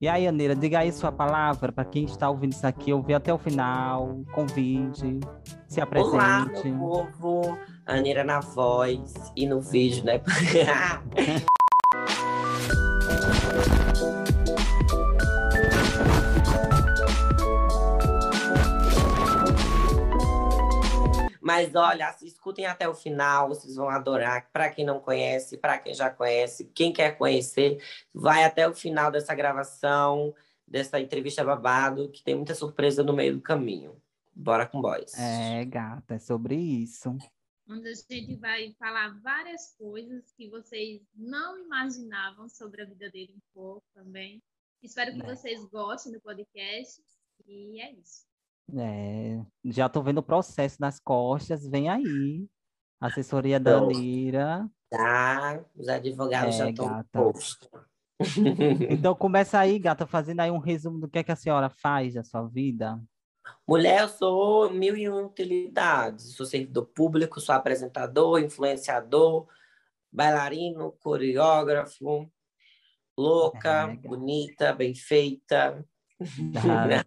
E aí, Anira, diga aí sua palavra para quem está ouvindo isso aqui, ouvir até o final, convide, se apresente. Olá, meu povo, Anira na voz e no vídeo, né? Mas olha, escutem até o final, vocês vão adorar. Para quem não conhece, para quem já conhece, quem quer conhecer, vai até o final dessa gravação, dessa entrevista babado, que tem muita surpresa no meio do caminho. Bora com boys. É, gata, é sobre isso. Onde a gente vai falar várias coisas que vocês não imaginavam sobre a vida dele um pouco também. Espero que é. vocês gostem do podcast. E é isso. É, já tô vendo o processo nas costas, vem aí. Assessoria da Anira. Tá, os advogados é, já estão postos. Então começa aí, gata, fazendo aí um resumo do que é que a senhora faz da sua vida. Mulher, eu sou mil e uma utilidades. Sou servidor público, sou apresentador, influenciador, bailarino, coreógrafo, louca, é, bonita, bem feita. Tá.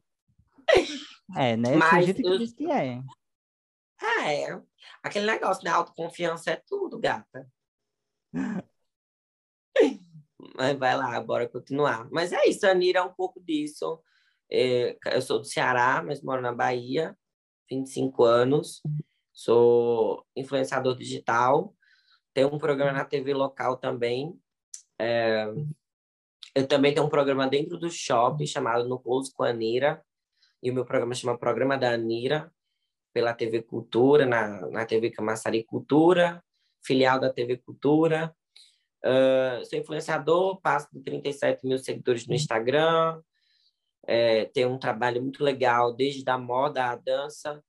É, né? Mas gente que diz que é. É, aquele negócio, né? Autoconfiança é tudo, gata. Mas vai lá, bora continuar. Mas é isso, Anira é um pouco disso. É, eu sou do Ceará, mas moro na Bahia, 25 anos. Sou influenciador digital. Tenho um programa na TV local também. É, eu também tenho um programa dentro do shopping chamado No Pouso com a Anira e o meu programa chama Programa da Anira, pela TV Cultura, na, na TV Camaçari Cultura, filial da TV Cultura. Uh, sou influenciador, passo de 37 mil seguidores no Instagram, é, tenho um trabalho muito legal, desde a moda à dança,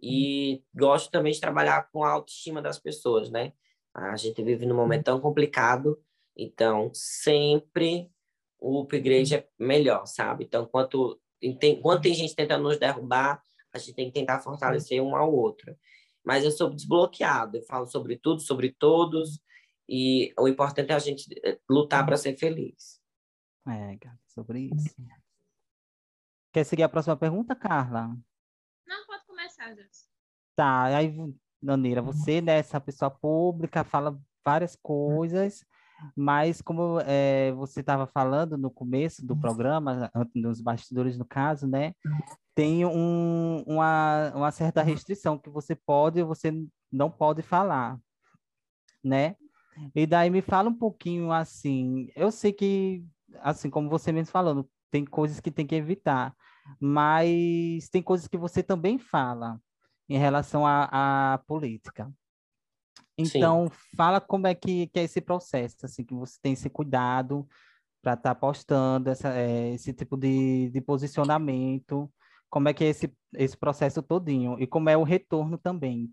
e gosto também de trabalhar com a autoestima das pessoas, né? A gente vive num momento tão complicado, então sempre o upgrade é melhor, sabe? Então, quanto tem, quando tem gente tentando nos derrubar, a gente tem que tentar fortalecer um ao outro. Mas eu sou desbloqueado, eu falo sobre tudo, sobre todos, e o importante é a gente eh, lutar para ser feliz. É, sobre isso. Quer seguir a próxima pergunta, Carla? Não, pode começar, Deus. Tá, aí, Danira, você, né, essa pessoa pública, fala várias coisas, mas como é, você estava falando no começo do programa, nos bastidores no caso, né? Tem um, uma, uma certa restrição que você pode ou você não pode falar, né? E daí me fala um pouquinho assim, eu sei que, assim como você mesmo falando, tem coisas que tem que evitar, mas tem coisas que você também fala em relação à, à política. Então, Sim. fala como é que, que, é esse processo, assim, que você tem esse cuidado para estar tá postando essa, é, esse tipo de, de posicionamento, como é que é esse, esse processo todinho, e como é o retorno também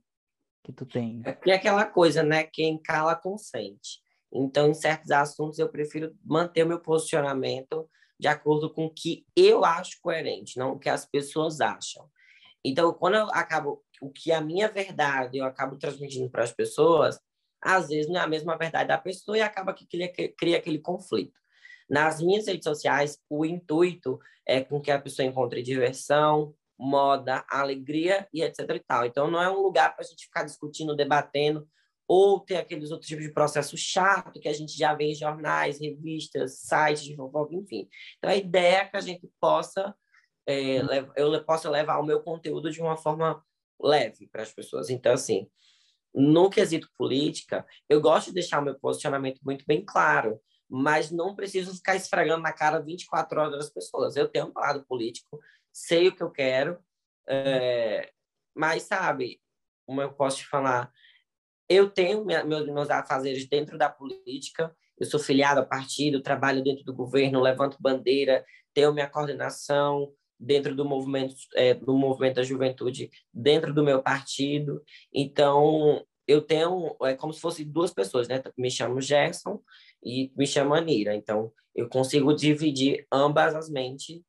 que tu tem. É, é aquela coisa, né, quem cala consente. Então, em certos assuntos, eu prefiro manter o meu posicionamento de acordo com o que eu acho coerente, não o que as pessoas acham. Então, quando eu acabo o que é a minha verdade eu acabo transmitindo para as pessoas, às vezes não é a mesma verdade da pessoa e acaba que cria, cria aquele conflito. Nas minhas redes sociais, o intuito é com que a pessoa encontre diversão, moda, alegria e etc e tal. Então, não é um lugar para a gente ficar discutindo, debatendo, ou ter aqueles outros tipos de processo chato que a gente já vê em jornais, revistas, sites de fofoca, enfim. Então, a ideia é que a gente possa, é, eu possa levar o meu conteúdo de uma forma leve para as pessoas. Então, assim, no quesito política, eu gosto de deixar o meu posicionamento muito bem claro, mas não preciso ficar esfregando na cara 24 horas das pessoas. Eu tenho um lado político, sei o que eu quero, é, mas, sabe, como eu posso te falar, eu tenho meus, meus afazeres dentro da política, eu sou filiado a partido, trabalho dentro do governo, levanto bandeira, tenho minha coordenação, dentro do movimento, é, do movimento da juventude, dentro do meu partido. Então, eu tenho, é como se fossem duas pessoas, né? Me chamo Gerson e me chamo Anira. Então, eu consigo dividir ambas as mentes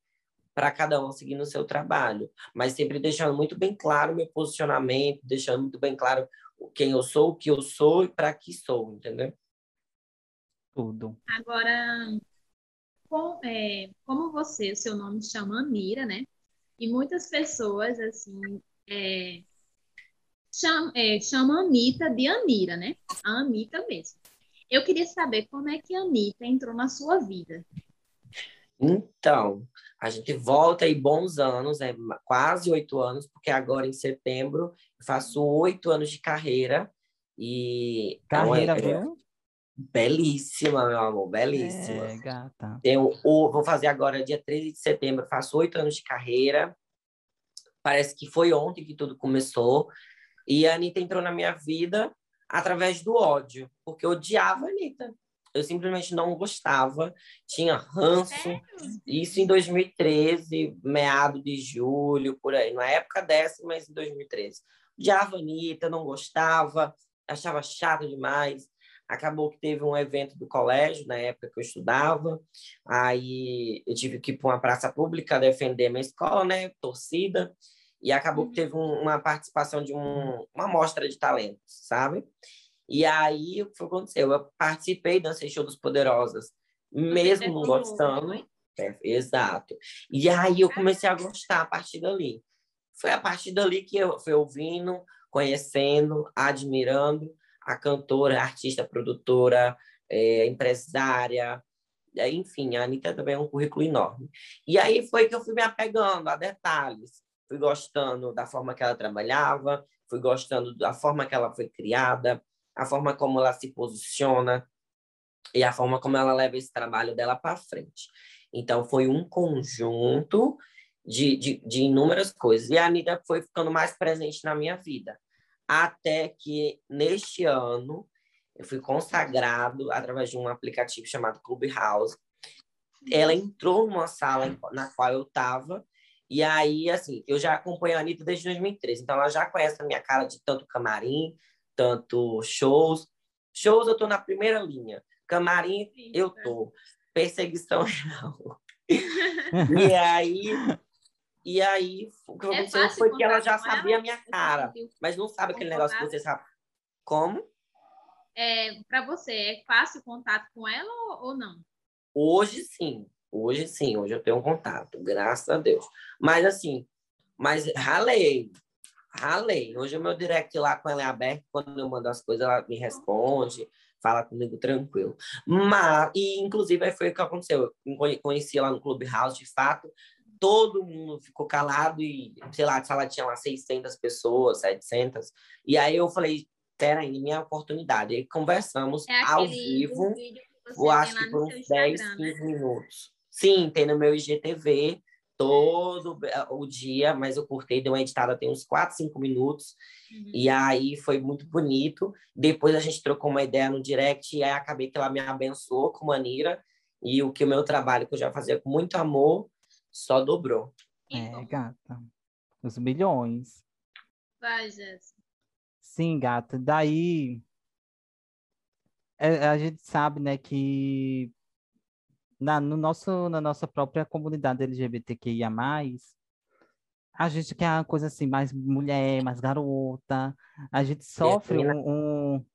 para cada um seguir no seu trabalho, mas sempre deixando muito bem claro o meu posicionamento, deixando muito bem claro quem eu sou, o que eu sou e para que sou, entendeu? Tudo. Agora, com, é, como você, o seu nome chama Anira, né? E muitas pessoas, assim, é, cham, é, chamam a Anitta de Anira, né? A Anitta mesmo. Eu queria saber como é que a Anitta entrou na sua vida. Então, a gente volta aí bons anos, é quase oito anos, porque agora em setembro eu faço oito anos de carreira. E Carreira, é, viu? Belíssima, meu amor, belíssima. É, gata. Tenho, vou fazer agora, dia 13 de setembro, faço oito anos de carreira. Parece que foi ontem que tudo começou. E a Anitta entrou na minha vida através do ódio, porque eu odiava a Anitta. Eu simplesmente não gostava, tinha ranço. Isso em 2013, meado de julho, por aí. Na época dessa, mas em 2013. Odiava a Anitta, não gostava, achava chato demais. Acabou que teve um evento do colégio, na época que eu estudava. Aí eu tive que ir para uma praça pública defender minha escola, né? Torcida. E acabou que teve um- uma participação de um, uma mostra de talentos, sabe? E aí, o que aconteceu? Eu participei dancei show dos Poderosas, mesmo não gostando. É, exato. E aí eu comecei a gostar a partir dali. Foi a partir dali que eu fui ouvindo, conhecendo, admirando a cantora, a artista, produtora, é, empresária, é, enfim, a Anitta também é um currículo enorme. E aí foi que eu fui me apegando a detalhes, fui gostando da forma que ela trabalhava, fui gostando da forma que ela foi criada, a forma como ela se posiciona e a forma como ela leva esse trabalho dela para frente. Então, foi um conjunto de, de, de inúmeras coisas. E a Anitta foi ficando mais presente na minha vida. Até que, neste ano, eu fui consagrado através de um aplicativo chamado Clubhouse. Ela entrou numa sala na qual eu estava. E aí, assim, eu já acompanho a Anitta desde 2013. Então, ela já conhece a minha cara de tanto camarim, tanto shows. Shows eu tô na primeira linha. Camarim, eu tô. Perseguição real. E aí, e aí o que É aconteceu fácil foi que ela já sabia a minha cara. Mas não sabe aquele negócio que você sabe. Como? É, para você, é fácil o contato com ela ou, não? Hoje sim. Hoje sim. Hoje eu tenho um contato. Graças a Deus. Mas assim, mas ralei. Ralei. Hoje o meu direct lá com ela é aberto. Quando eu mando as coisas, ela me responde. Fala comigo tranquilo. Mas, e inclusive aí foi o que aconteceu. Eu conhe- conheci ela no Clubhouse, de fato. Todo mundo ficou calado e, sei lá, a sala tinha lá 600 pessoas, 700. E aí eu falei, peraí, minha oportunidade. E aí conversamos É ao vivo. Eu acho que por uns 10, Instagram, né? 15 minutos. Sim, tem no meu IGTV todo o dia, mas eu curtei, dei uma editada, tem uns 4, 5 minutos. Uhum. E aí foi muito bonito. Depois a gente trocou uma ideia no direct e aí acabei que ela me abençoou com maneira. E o que o meu trabalho, que eu já fazia com muito amor, só dobrou. É, bom. gata. Os milhões. Vai, Jéssica. Sim, gata. Daí é, a gente sabe, né, que na, no nosso, na nossa própria comunidade LGBTQIA+, a gente quer uma coisa assim, mais mulher, mais garota. A gente sofre um, um-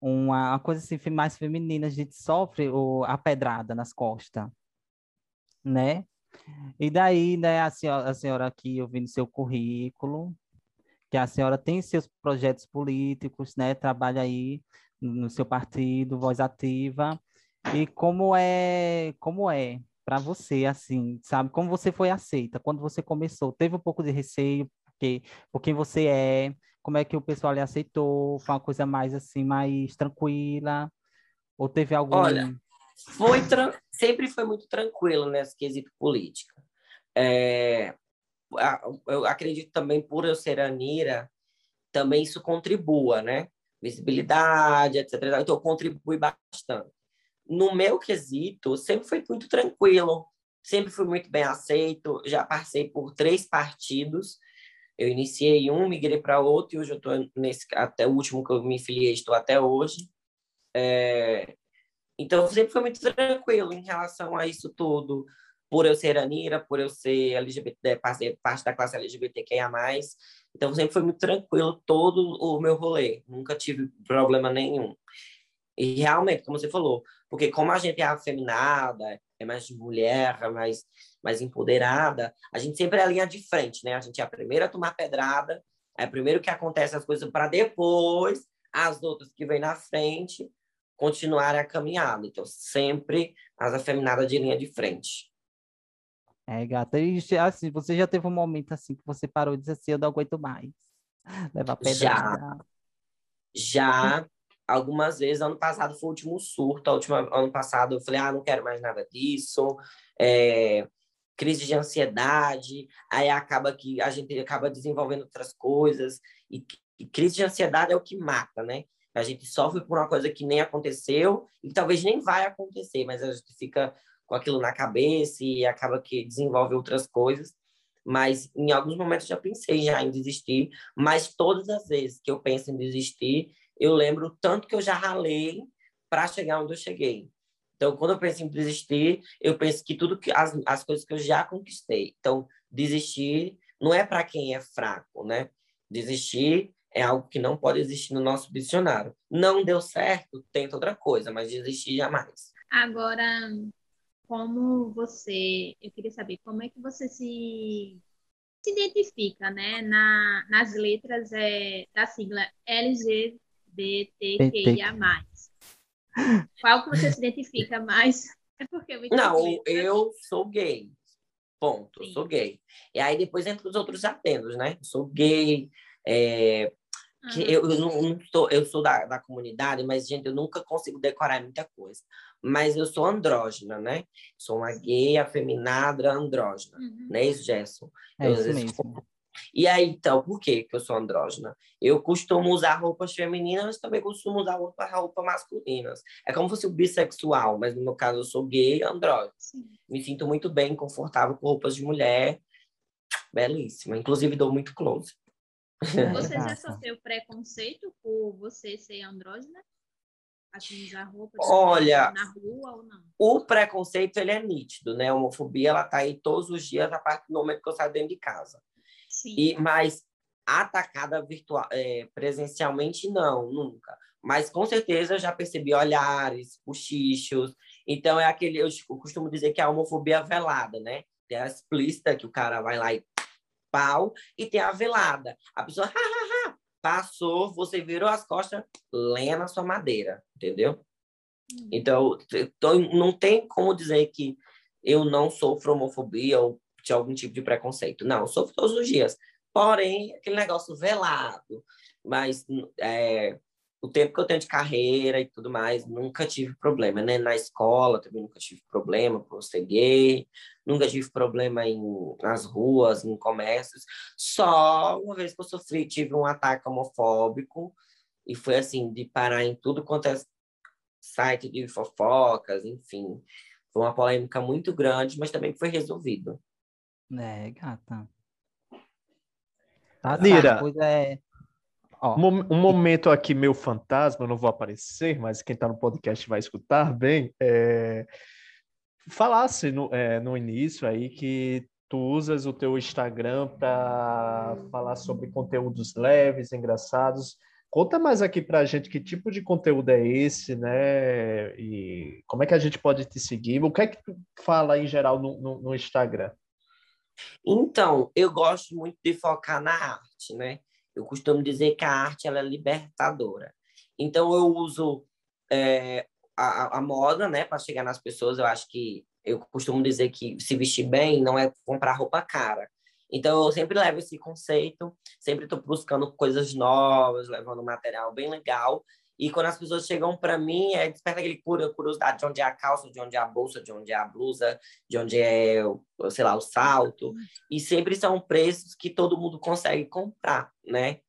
uma, uma coisa assim, mais feminina. A gente sofre o, a pedrada nas costas, né? E daí, né, a senhora, a senhora aqui ouvindo seu currículo, que a senhora tem seus projetos políticos, né? Trabalha aí no seu partido, Voz Ativa. E como é, como é para você, assim, sabe? Como você foi aceita? Quando você começou, teve um pouco de receio, porque por quem você é, como é que o pessoal lhe aceitou? Foi uma coisa mais assim, mais tranquila? Ou teve algum... Olha, Foi sempre foi muito tranquilo nesse quesito política. É, eu acredito também por eu ser Anira, também isso contribua, né? Visibilidade, etc. Então contribui bastante. No meu quesito, sempre foi muito tranquilo, sempre fui muito bem aceito. Já passei por três partidos. Eu iniciei um, migrei para outro e hoje eu estou nesse até o último que eu me filiei, estou até hoje. É, então, sempre foi muito tranquilo em relação a isso tudo. Por eu ser Anira, por eu ser LGBT, parte, parte da classe LGBTQIA+. Então, sempre foi muito tranquilo todo o meu rolê. Nunca tive problema nenhum. E realmente, como você falou, porque como a gente é afeminada, é mais mulher, é mais, mais empoderada, a gente sempre é a linha de frente, né? A gente é a primeira a tomar pedrada, é primeiro que acontece as coisas para depois as outras que vêm na frente continuarem a caminhada. Então, sempre as afeminadas de linha de frente. É, gata, e assim, você já teve um momento assim que você parou e disse assim, eu não aguento mais. Levar pedrada. Já. Já. Algumas vezes, ano passado foi o último surto. A última, ano passado eu falei, ah, não quero mais nada disso. É, crise de ansiedade. Aí acaba que a gente acaba desenvolvendo outras coisas. E, e crise de ansiedade é o que mata, né? A gente sofre por uma coisa que nem aconteceu e talvez nem vai acontecer, mas a gente fica com aquilo na cabeça e acaba que desenvolve outras coisas. Mas em alguns momentos já pensei já em desistir, mas todas as vezes que eu penso em desistir, eu lembro tanto que eu já ralei para chegar onde eu cheguei. Então, quando eu penso em desistir, eu penso que tudo que as, as coisas que eu já conquistei. Então, desistir não é para quem é fraco, né? Desistir é algo que não pode existir no nosso dicionário. Não deu certo, tenta outra coisa, mas desistir jamais. Agora, como você, eu queria saber como é que você se, se identifica, né, na, nas letras é, da sigla LGBTQIA+. Qual que você se identifica mais? É porque eu Não, eu sou gay. Ponto, Sim. sou gay. E aí depois entra os outros atendos, né? sou gay, é, que eu, eu, não, não tô, eu sou da, da comunidade, mas, gente, eu nunca consigo decorar muita coisa. Mas eu sou andrógena, né? Sou uma gay, afeminada, andrógena. Uhum. Não é isso, Gerson? É eu, isso mesmo. E aí, então, por que que eu sou andrógena? Eu costumo usar roupas femininas, mas também costumo usar roupas roupa masculinas. É como se fosse bissexual, mas no meu caso eu sou gay andrógeno. Me sinto muito bem, confortável com roupas de mulher. Belíssima. Inclusive, dou muito close. Você já sofreu preconceito por você ser andrógena? Assim, usar roupa Olha, na rua ou não? O preconceito, ele é nítido, né? A homofobia, ela tá aí todos os dias, a partir do momento que eu saio dentro de casa. Sim. E, mas atacada virtual, é, presencialmente, não, nunca. Mas com certeza eu já percebi olhares, cochichos. Então é aquele, eu costumo dizer que é a homofobia velada, né? Tem a explícita, que o cara vai lá e pau, e tem a velada. A pessoa, ha, ha, ha, passou, você virou as costas, lenha na sua madeira, entendeu? Hum. Então, então, não tem como dizer que eu não sofro homofobia ou de algum tipo de preconceito. Não, eu sofro todos os dias. Porém, aquele negócio velado, mas é, o tempo que eu tenho de carreira e tudo mais, nunca tive problema, né? Na escola também nunca tive problema por ser gay, nunca tive problema em, nas ruas, em comércios. Só uma vez que eu sofri, tive um ataque homofóbico e foi assim, de parar em tudo quanto é site de fofocas, enfim. Foi uma polêmica muito grande, mas também foi resolvido. É, gata. Tá, Nira, é... Um momento aqui meu fantasma, eu não vou aparecer, mas quem está no podcast vai escutar bem. É... Falasse no, é, no início aí que tu usas o teu Instagram para falar sobre conteúdos leves, engraçados. Conta mais aqui para a gente que tipo de conteúdo é esse, né? E como é que a gente pode te seguir? O que é que tu fala em geral no, no, no Instagram? Então, eu gosto muito de focar na arte, né? Eu costumo dizer que a arte ela é libertadora. Então, eu uso é, a, a, moda né, para chegar nas pessoas. Eu acho que eu costumo dizer que se vestir bem não é comprar roupa cara. Então, eu sempre levo esse conceito, sempre estou buscando coisas novas, levando material bem legal. E quando as pessoas chegam para mim, é desperta aquele curiosidade de onde é a calça, de onde é a bolsa, de onde é a blusa, de onde é, sei lá, o salto. E sempre são preços que todo mundo consegue comprar, né?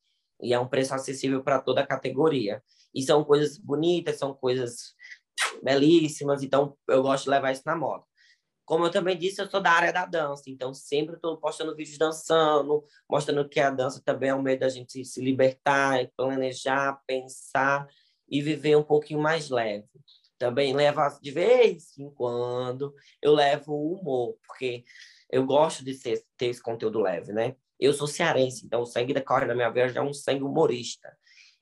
E é um preço acessível para toda a categoria. E são coisas bonitas, são coisas belíssimas, então eu gosto de levar isso na moda. Como eu também disse, eu sou da área da dança, então sempre estou postando vídeos dançando, mostrando que a dança também é um meio da gente se libertar, planejar, pensar e viver um pouquinho mais leve. Também levo, de vez em quando, eu levo o humor, porque eu gosto de ser, ter esse conteúdo leve, né? Eu sou cearense, então o sangue da corre da minha veia é um sangue humorista.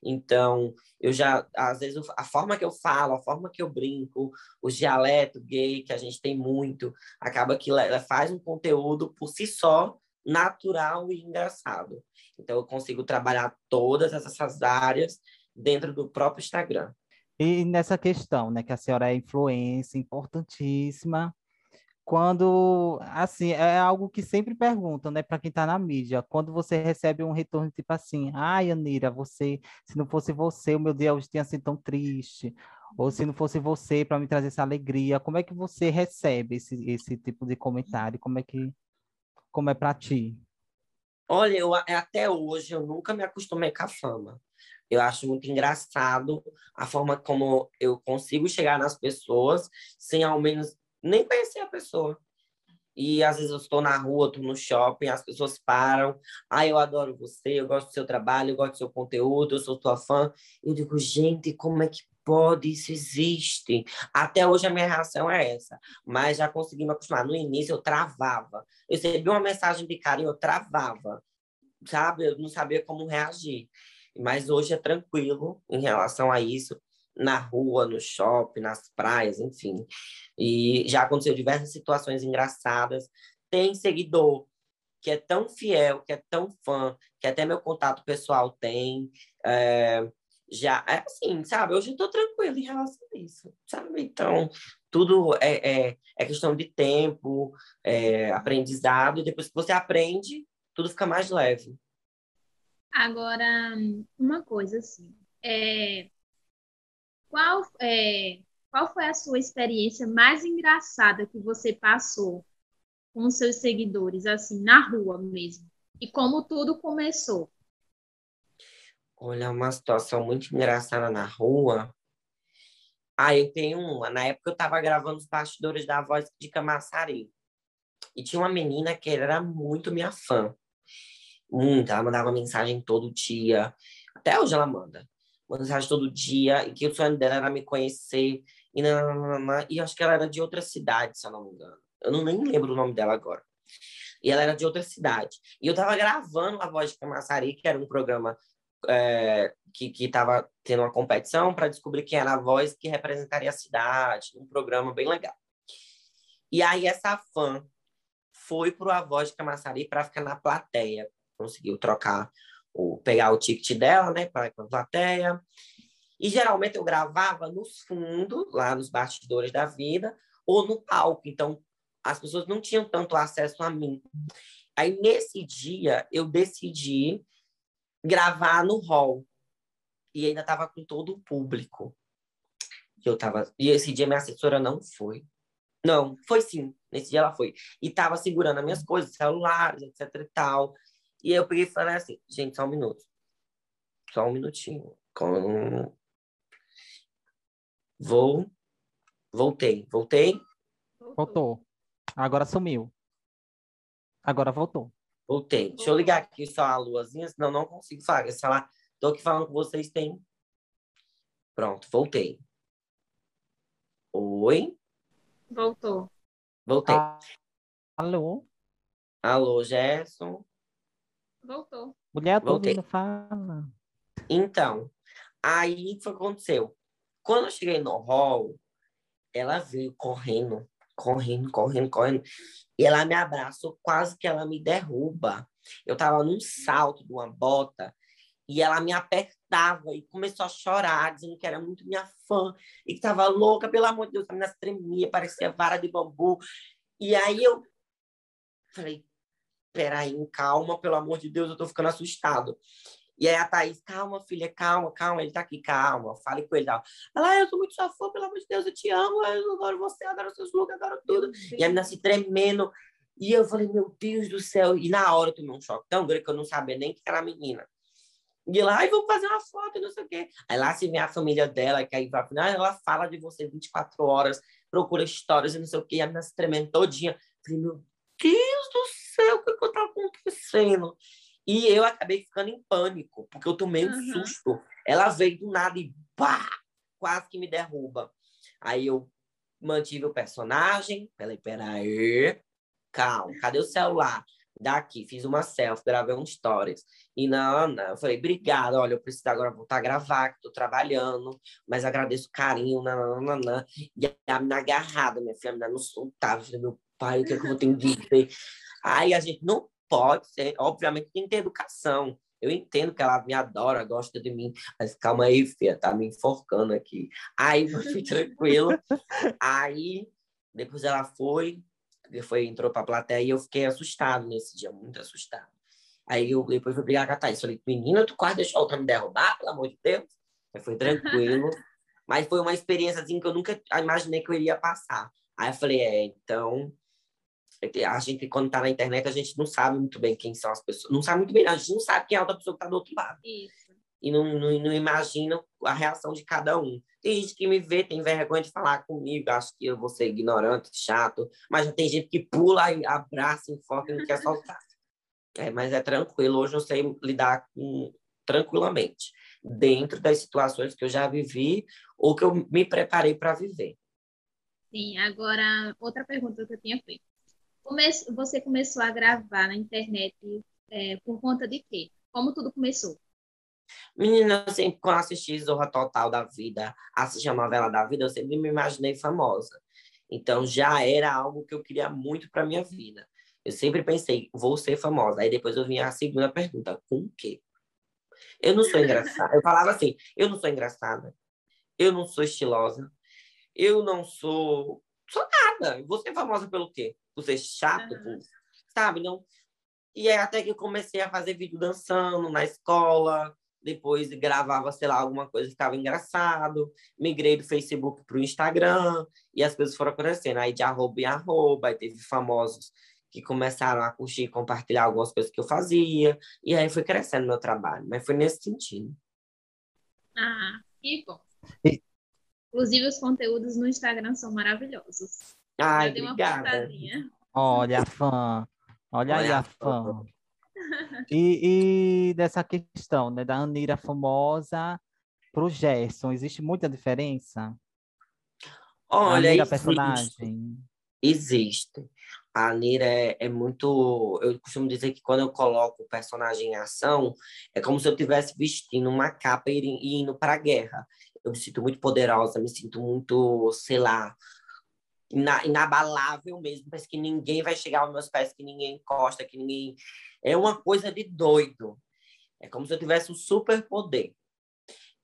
Então, eu já, às vezes, a forma que eu falo, a forma que eu brinco, o dialeto gay, que a gente tem muito, acaba que ela faz um conteúdo por si só natural e engraçado. Então, eu consigo trabalhar todas essas áreas dentro do próprio Instagram. E nessa questão, né, que a senhora é influência importantíssima, quando, assim, é algo que sempre perguntam, né, para quem está na mídia, quando você recebe um retorno tipo assim, ai, Anira, você, se não fosse você, o meu dia hoje tinha sido tão triste, ou se não fosse você para me trazer essa alegria, como é que você recebe esse, esse tipo de comentário? Como é que, como é para ti? Olha, eu, até hoje eu nunca me acostumei com a fama. Eu acho muito engraçado a forma como eu consigo chegar nas pessoas sem ao menos nem conhecer a pessoa. E às vezes eu estou na rua, estou no shopping, as pessoas param. Ah, eu adoro você, eu gosto do seu trabalho, eu gosto do seu conteúdo, eu sou tua fã. Eu digo, gente, como é que pode? Isso existe. Até hoje a minha reação é essa. Mas já consegui me acostumar. No início eu travava. Eu recebi uma mensagem de carinho, eu travava. Sabe? Eu não sabia como reagir. Mas hoje é tranquilo em relação a isso, na rua, no shopping, nas praias, enfim. E já aconteceu diversas situações engraçadas. Tem seguidor que é tão fiel, que é tão fã, que até meu contato pessoal tem. É, já, é assim, sabe? Hoje eu tô tranquilo em relação a isso, sabe? Então, tudo é, é, é questão de tempo, é, aprendizado, e depois que você aprende, tudo fica mais leve. Agora, uma coisa assim, é, qual, é, qual foi a sua experiência mais engraçada que você passou com seus seguidores, assim, na rua mesmo? E como tudo começou? Olha, uma situação muito engraçada na rua. Ah, eu tenho uma. Na época eu estava gravando os bastidores da Voz de Camaçari. E tinha uma menina que era muito minha fã muito. Ela mandava mensagem todo dia. Até hoje ela manda. Uma mensagem todo dia. E que o sonho dela era me conhecer. E, nananana, e acho que ela era de outra cidade, se eu não me engano. Eu não nem lembro o nome dela agora. E ela era de outra cidade. E eu tava gravando A Voz de Camaçari, que era um programa é, que, que tava tendo uma competição para descobrir quem era a voz que representaria a cidade. Um programa bem legal. E aí essa fã foi pro A Voz de Camaçari para ficar na plateia conseguiu trocar, o, pegar o ticket dela, né, para a plateia. E geralmente eu gravava nos fundos, lá nos bastidores da vida, ou no palco. Então, as pessoas não tinham tanto acesso a mim. Aí, nesse dia, eu decidi gravar no hall. E ainda estava com todo o público. Eu tava... E esse dia minha assessora não foi. Não, foi sim. Nesse dia ela foi. E estava segurando as minhas coisas, celulares, etc e tal. E eu peguei e falei assim, gente, só um minuto. Só um minutinho. Com... Vou. Voltei. Voltei? Voltou. Agora sumiu. Agora voltou. Voltei. Deixa eu ligar aqui só a luazinha, senão não consigo falar. Se ela... Tô aqui falando com vocês, tem. Pronto, voltei. Oi? Voltou. Voltei. Alô? Alô, Gerson? Voltou. Mulher, tô ouvindo, fala. Então, aí o que aconteceu? Quando eu cheguei no hall, ela veio correndo, correndo, correndo, correndo. E ela me abraçou, quase que ela me derruba. Eu tava num salto de uma bota e ela me apertava e começou a chorar, dizendo que era muito minha fã e que tava louca, pelo amor de Deus, a menina tremia, parecia vara de bambu. E aí eu falei, peraí, calma, pelo amor de Deus, eu tô ficando assustado. E aí a Thaís, calma, filha, calma, calma, ele tá aqui, calma, fale com ele. Ela, ah, eu sou muito sua fã, pelo amor de Deus, eu te amo, eu adoro você, adoro seus looks, adoro tudo. E a menina se tremendo. E eu falei, meu Deus do céu. E na hora eu tomei um choque tão grande que eu não sabia nem que era a menina. E ela, ai, vamos fazer uma foto, não sei o quê. Aí lá se vê a família dela, que aí vai, ela fala de você 24 horas, procura histórias e não sei o quê. E a menina se tremendo todinha. Eu falei, meu do céu, o que, tá acontecendo? E eu acabei ficando em pânico, porque eu tomei um uhum. susto. Ela veio do nada e pá, quase que me derruba. Aí eu mantive o personagem, falei, peraí, calma, cadê o celular? daqui, fiz uma selfie, gravei um stories. E na Ana, eu falei, obrigada, olha, eu preciso agora voltar a gravar, que tô trabalhando, mas agradeço o carinho, nananana. E a menina agarrada, minha filha, a menina não soltava, falei, meu pai, o que é que eu vou ter que dizer? Aí a gente não pode ser, obviamente tem que ter educação. Eu entendo que ela me adora, gosta de mim, mas calma aí, filha, tá me enforcando aqui. Aí eu fui tranquilo. aí depois ela foi, foi entrou para a plateia e eu fiquei assustado nesse dia, muito assustado. Aí eu depois fui brigar com a Thaís. Falei, menina, tu quase deixou outra me derrubar, pelo amor de Deus. Aí foi tranquilo. Mas foi uma experiência assim que eu nunca imaginei que eu iria passar. Aí eu falei, é, então. A gente, quando tá na internet, a gente não sabe muito bem quem são as pessoas. Não sabe muito bem, a gente não sabe quem é a outra pessoa que tá do outro lado. Isso. E não, não, não imagina a reação de cada um. Tem gente que me vê, tem vergonha de falar comigo, acho que eu vou ser ignorante, chato, mas já tem gente que pula, abraça, enfoca e não quer soltar. É, mas é tranquilo, hoje eu sei lidar com, tranquilamente, dentro das situações que eu já vivi ou que eu me preparei para viver. Sim, agora, outra pergunta que eu tinha feito. Você começou a gravar na internet é, por conta de quê? Como tudo começou? Menina, eu sempre, quando assisti Zorra Total da Vida, assisti a novela da vida, eu sempre me imaginei famosa. Então, já era algo que eu queria muito para minha vida. Eu sempre pensei, vou ser famosa. Aí depois eu vinha a segunda pergunta, com o quê? Eu não sou engraçada. Eu falava assim, eu não sou engraçada. Eu não sou estilosa. Eu não sou... Sou nada. Vou ser famosa pelo quê? Por ser chato? Uhum. Por... Sabe, não... E é até que eu comecei a fazer vídeo dançando na escola, depois gravava, sei lá, alguma coisa que ficava engraçado, migrei do Facebook para o Instagram, e as coisas foram acontecendo. Aí de arroba em arroba, aí teve famosos que começaram a curtir e compartilhar algumas coisas que eu fazia, e aí foi crescendo meu trabalho, mas foi nesse sentido. Ah, que bom. E... Inclusive, os conteúdos no Instagram são maravilhosos. Ai, obrigada. Olha a fã. Olha, Olha aí a fã. E, e, dessa questão, né, da Anira famosa pro Gerson, existe muita diferença? Olha, Anira, existe. personagem. Existe. A Anira é, é, muito. Eu costumo dizer que quando eu coloco o personagem em ação, é como se eu estivesse vestindo uma capa e indo para a guerra. Eu me sinto muito poderosa, me sinto muito, sei lá, inabalável mesmo. Parece que ninguém vai chegar aos meus pés, que ninguém encosta, que ninguém é uma coisa de doido. É como se eu tivesse um super poder.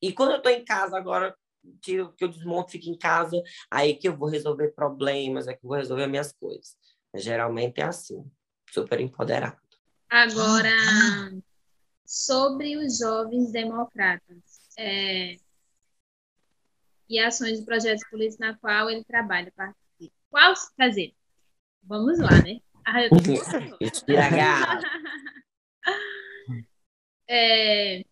E quando eu estou em casa agora, tiro que eu desmonto, fico em casa, aí que eu vou resolver problemas, é que eu vou resolver minhas coisas. Geralmente é assim, super empoderado. Agora, sobre os jovens democratas é, e ações de projetos políticos na qual ele trabalha. Qual, dizer, vamos lá, né? Ah, eu é,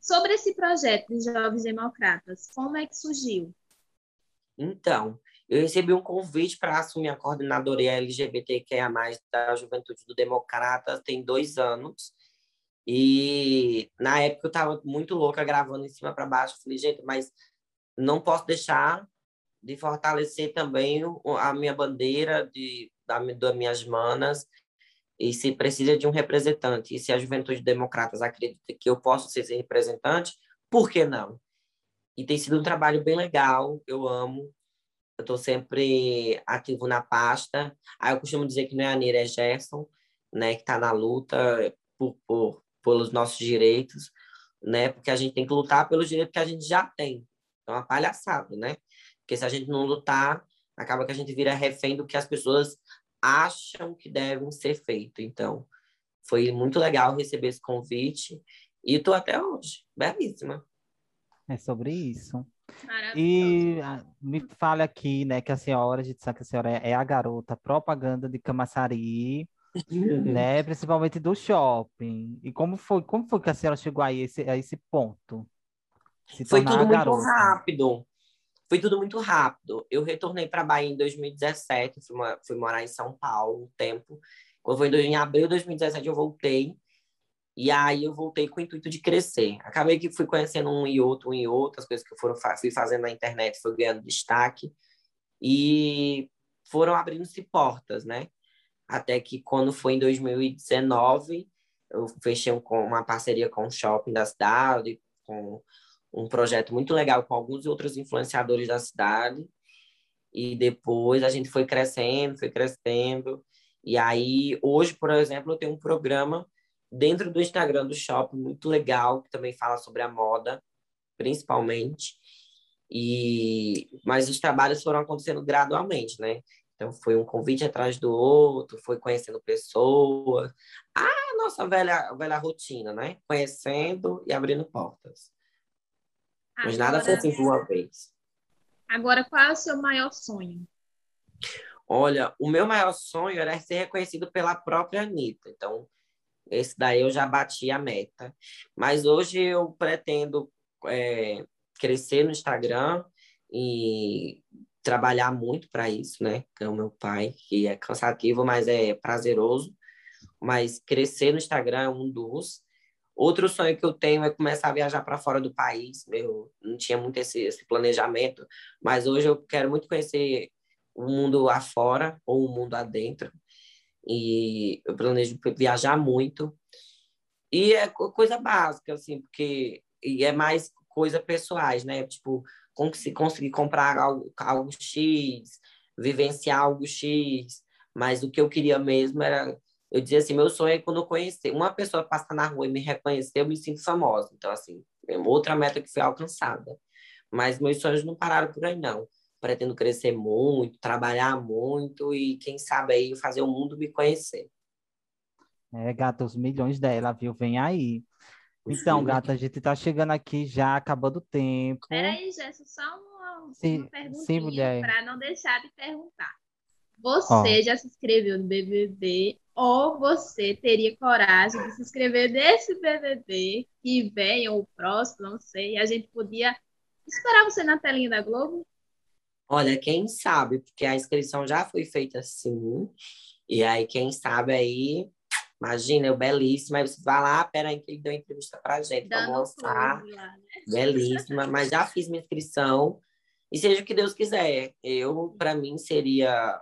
sobre esse projeto de Jovens Democratas, como é que surgiu? Então, eu recebi um convite para assumir a coordenadoria LGBTQIA+, da Juventude do Democratas, tem dois anos. E na época eu estava muito louca gravando em cima para baixo. Falei, gente, mas não posso deixar de fortalecer também a minha bandeira de da, das minhas manas e se precisa de um representante. E se a Juventude Democratas acredita que eu posso ser esse representante, por que não? E tem sido um trabalho bem legal, eu amo. Eu estou sempre ativo na pasta. Aí eu costumo dizer que não é a Nira, é Gerson, né, que está na luta por, por, pelos nossos direitos, né, porque a gente tem que lutar pelos direitos que a gente já tem. É uma palhaçada, né? Porque se a gente não lutar, acaba que a gente vira refém do que as pessoas acham que devem ser feito. Então, foi muito legal receber esse convite e estou até hoje, belíssima. É sobre isso. E ah, me fale aqui, né, que a senhora, a gente sabe que a senhora é a garota propaganda de Camaçari, né, principalmente do shopping. E como foi, como foi que a senhora chegou a esse, a esse ponto? Foi tudo muito rápido. Foi tudo muito rápido. Eu retornei para a Bahia em 2017, fui, fui, morar em São Paulo um tempo. Quando foi em abril de 2017, eu voltei. E aí eu voltei com o intuito de crescer. Acabei que fui conhecendo um e outro, um e outro, as coisas que eu foram, fui fazendo na internet foi ganhando destaque. E foram abrindo-se portas, né? até que quando foi em 2019, eu fechei um, uma parceria com o shopping da cidade, com um projeto muito legal com alguns outros influenciadores da cidade. E depois a gente foi crescendo, foi crescendo. E aí, hoje, por exemplo, eu tenho um programa dentro do Instagram do shopping muito legal, que também fala sobre a moda, principalmente. E mas os trabalhos foram acontecendo gradualmente, né? Então foi um convite atrás do outro, foi conhecendo pessoas. Ah, nossa velha velha rotina, né? Conhecendo e abrindo portas. Mas nada foi assim de uma vez. Agora, qual é o seu maior sonho? Olha, o meu maior sonho era ser reconhecido pela própria Anitta. Então, esse daí eu já bati a meta. Mas hoje eu pretendo é, crescer no Instagram e trabalhar muito para isso, né? Que é o meu pai, que é cansativo, mas é prazeroso. Mas crescer no Instagram é um dos. Outro sonho que eu tenho é começar a viajar para fora do país. Eu não tinha muito esse, esse planejamento, mas hoje eu quero muito conhecer o mundo afora ou o mundo adentro. E eu planejo viajar muito. E é coisa básica, assim, porque e é mais coisa pessoais, né? Tipo, conseguir comprar algo, algo X, vivenciar algo X. Mas o que eu queria mesmo era eu dizia assim, meu sonho é quando eu conhecer, uma pessoa passar na rua e me reconhecer, eu me sinto famosa. Então, assim, é outra meta que foi alcançada. Mas meus sonhos não pararam por aí, não. Pretendo crescer muito, trabalhar muito e, quem sabe, aí fazer o mundo me conhecer. É, gata, os milhões dela, viu? Vem aí. Então, Sim. gata, a gente tá chegando aqui já, acabando o tempo. Peraí, Jéssica, só uma, sim, uma perguntinha para não deixar de perguntar. Você oh. já se inscreveu no BBB ou você teria coragem de se inscrever nesse BBB que vem, ou o próximo, não sei, a gente podia esperar você na telinha da Globo? Olha, quem sabe, porque a inscrição já foi feita assim, e aí quem sabe aí, imagina, eu belíssima, aí você vai lá, peraí que ele deu entrevista pra gente, Dando pra mostrar, lá, né? belíssima, mas já fiz minha inscrição, e seja o que Deus quiser, eu, para mim, seria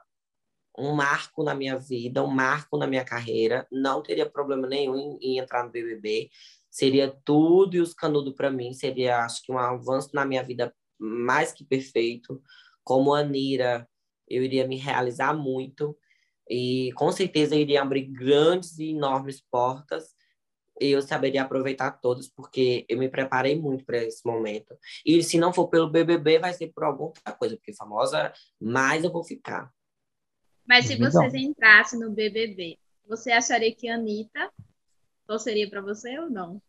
um marco na minha vida, um marco na minha carreira. Não teria problema nenhum em, em entrar no BBB. Seria tudo e os canudos para mim. Seria, acho que, um avanço na minha vida mais que perfeito. Como Anira, eu iria me realizar muito. E com certeza iria abrir grandes e enormes portas. E eu saberia aproveitar todas, porque eu me preparei muito para esse momento. E se não for pelo BBB, vai ser por alguma outra coisa, porque famosa, mais eu vou ficar. Mas se vocês entrassem no BBB, você acharia que a Anitta torceria para você ou não?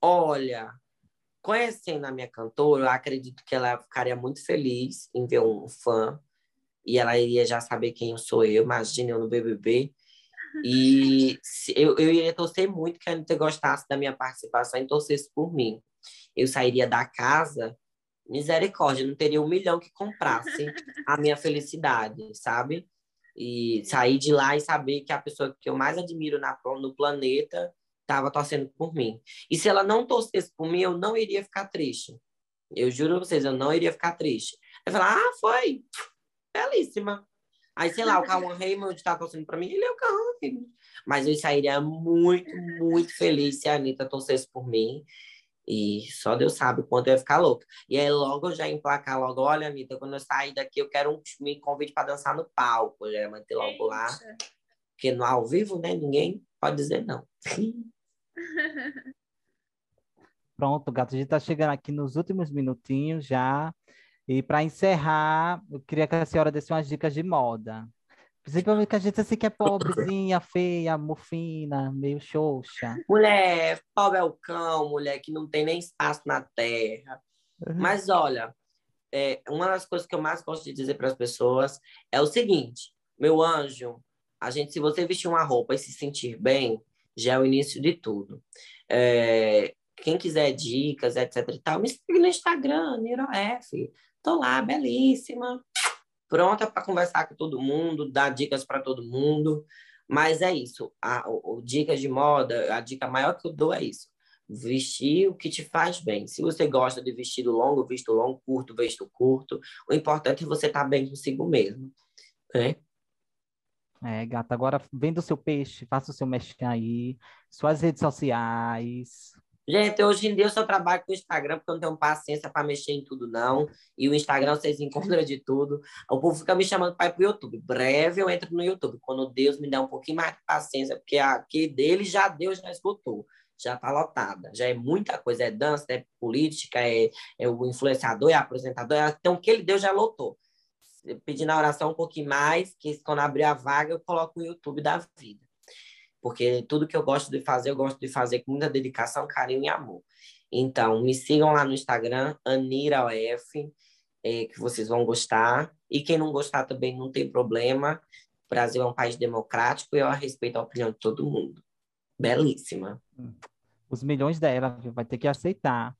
Olha, conhecendo a minha cantora, eu acredito que ela ficaria muito feliz em ver um fã e ela iria já saber quem eu sou eu, imagina eu no BBB. E eu, eu iria torcer muito que a Anitta gostasse da minha participação e torcesse por mim. Eu sairia da casa misericórdia, não teria um milhão que comprasse a minha felicidade, sabe? E sair de lá e saber que a pessoa que eu mais admiro na, no planeta estava torcendo por mim. E se ela não torcesse por mim, eu não iria ficar triste. Eu juro a vocês, eu não iria ficar triste. Eu falar, ah, foi, belíssima. Aí, sei lá, o Cauã Raymond está torcendo para mim, ele é o Raymond. Mas eu sairia muito, muito feliz se a Anitta torcesse por mim. E só Deus sabe quanto eu ia ficar louca. E aí logo eu já emplacar logo, olha, Anitta, quando eu sair daqui, eu quero um me convite para dançar no palco. Eu já manter logo lá. Porque no ao vivo, né? Ninguém pode dizer não. Pronto, gato, a gente está chegando aqui nos últimos minutinhos já. E para encerrar, eu queria que a senhora desse umas dicas de moda. Principalmente que a gente assim que é pobrezinha, feia, mofina, meio xoxa. Mulher, pobre é o cão, mulher que não tem nem espaço na terra. Uhum. Mas olha, é, uma das coisas que eu mais gosto de dizer para as pessoas é o seguinte: meu anjo, a gente, se você vestir uma roupa e se sentir bem, já é o início de tudo. É, quem quiser dicas, etc e tal, me segue no Instagram, NiroF. Tô lá, belíssima pronta para conversar com todo mundo, dar dicas para todo mundo. Mas é isso. A, o, o, dicas de moda, a dica maior que eu dou é isso. Vestir o que te faz bem. Se você gosta de vestido longo, visto longo, curto, visto curto. O importante é você estar tá bem consigo mesmo. Né? É, gata, agora venda o seu peixe, faça o seu mexer aí, suas redes sociais. Gente, hoje em dia eu só trabalho com o Instagram porque eu não tenho paciência para mexer em tudo, não. E o Instagram vocês encontram de tudo. O povo fica me chamando para ir o YouTube. Breve eu entro no YouTube, quando Deus me der um pouquinho mais de paciência, porque aqui dele já Deus já esgotou. Já está lotada. Já é muita coisa. É dança, é política, é, é o influenciador, é apresentador. Então, o que ele deu já lotou. Pedindo a oração um pouquinho mais, que quando abrir a vaga eu coloco o YouTube da vida porque tudo que eu gosto de fazer, eu gosto de fazer com muita dedicação, carinho e amor. Então, me sigam lá no Instagram, AniraOF, é, que vocês vão gostar. E quem não gostar também não tem problema. O Brasil é um país democrático e eu respeito a opinião de todo mundo. Belíssima. Os milhões dela vai ter que aceitar.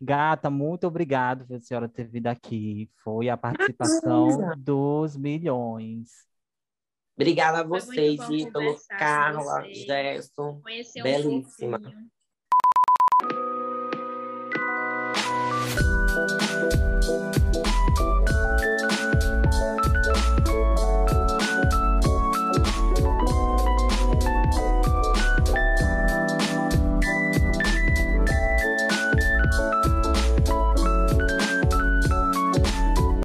Gata, muito obrigado pela senhora ter vindo aqui. Foi a participação dos milhões. Obrigada a vocês, Ítalo, Carla, Gerson. Belíssima. Um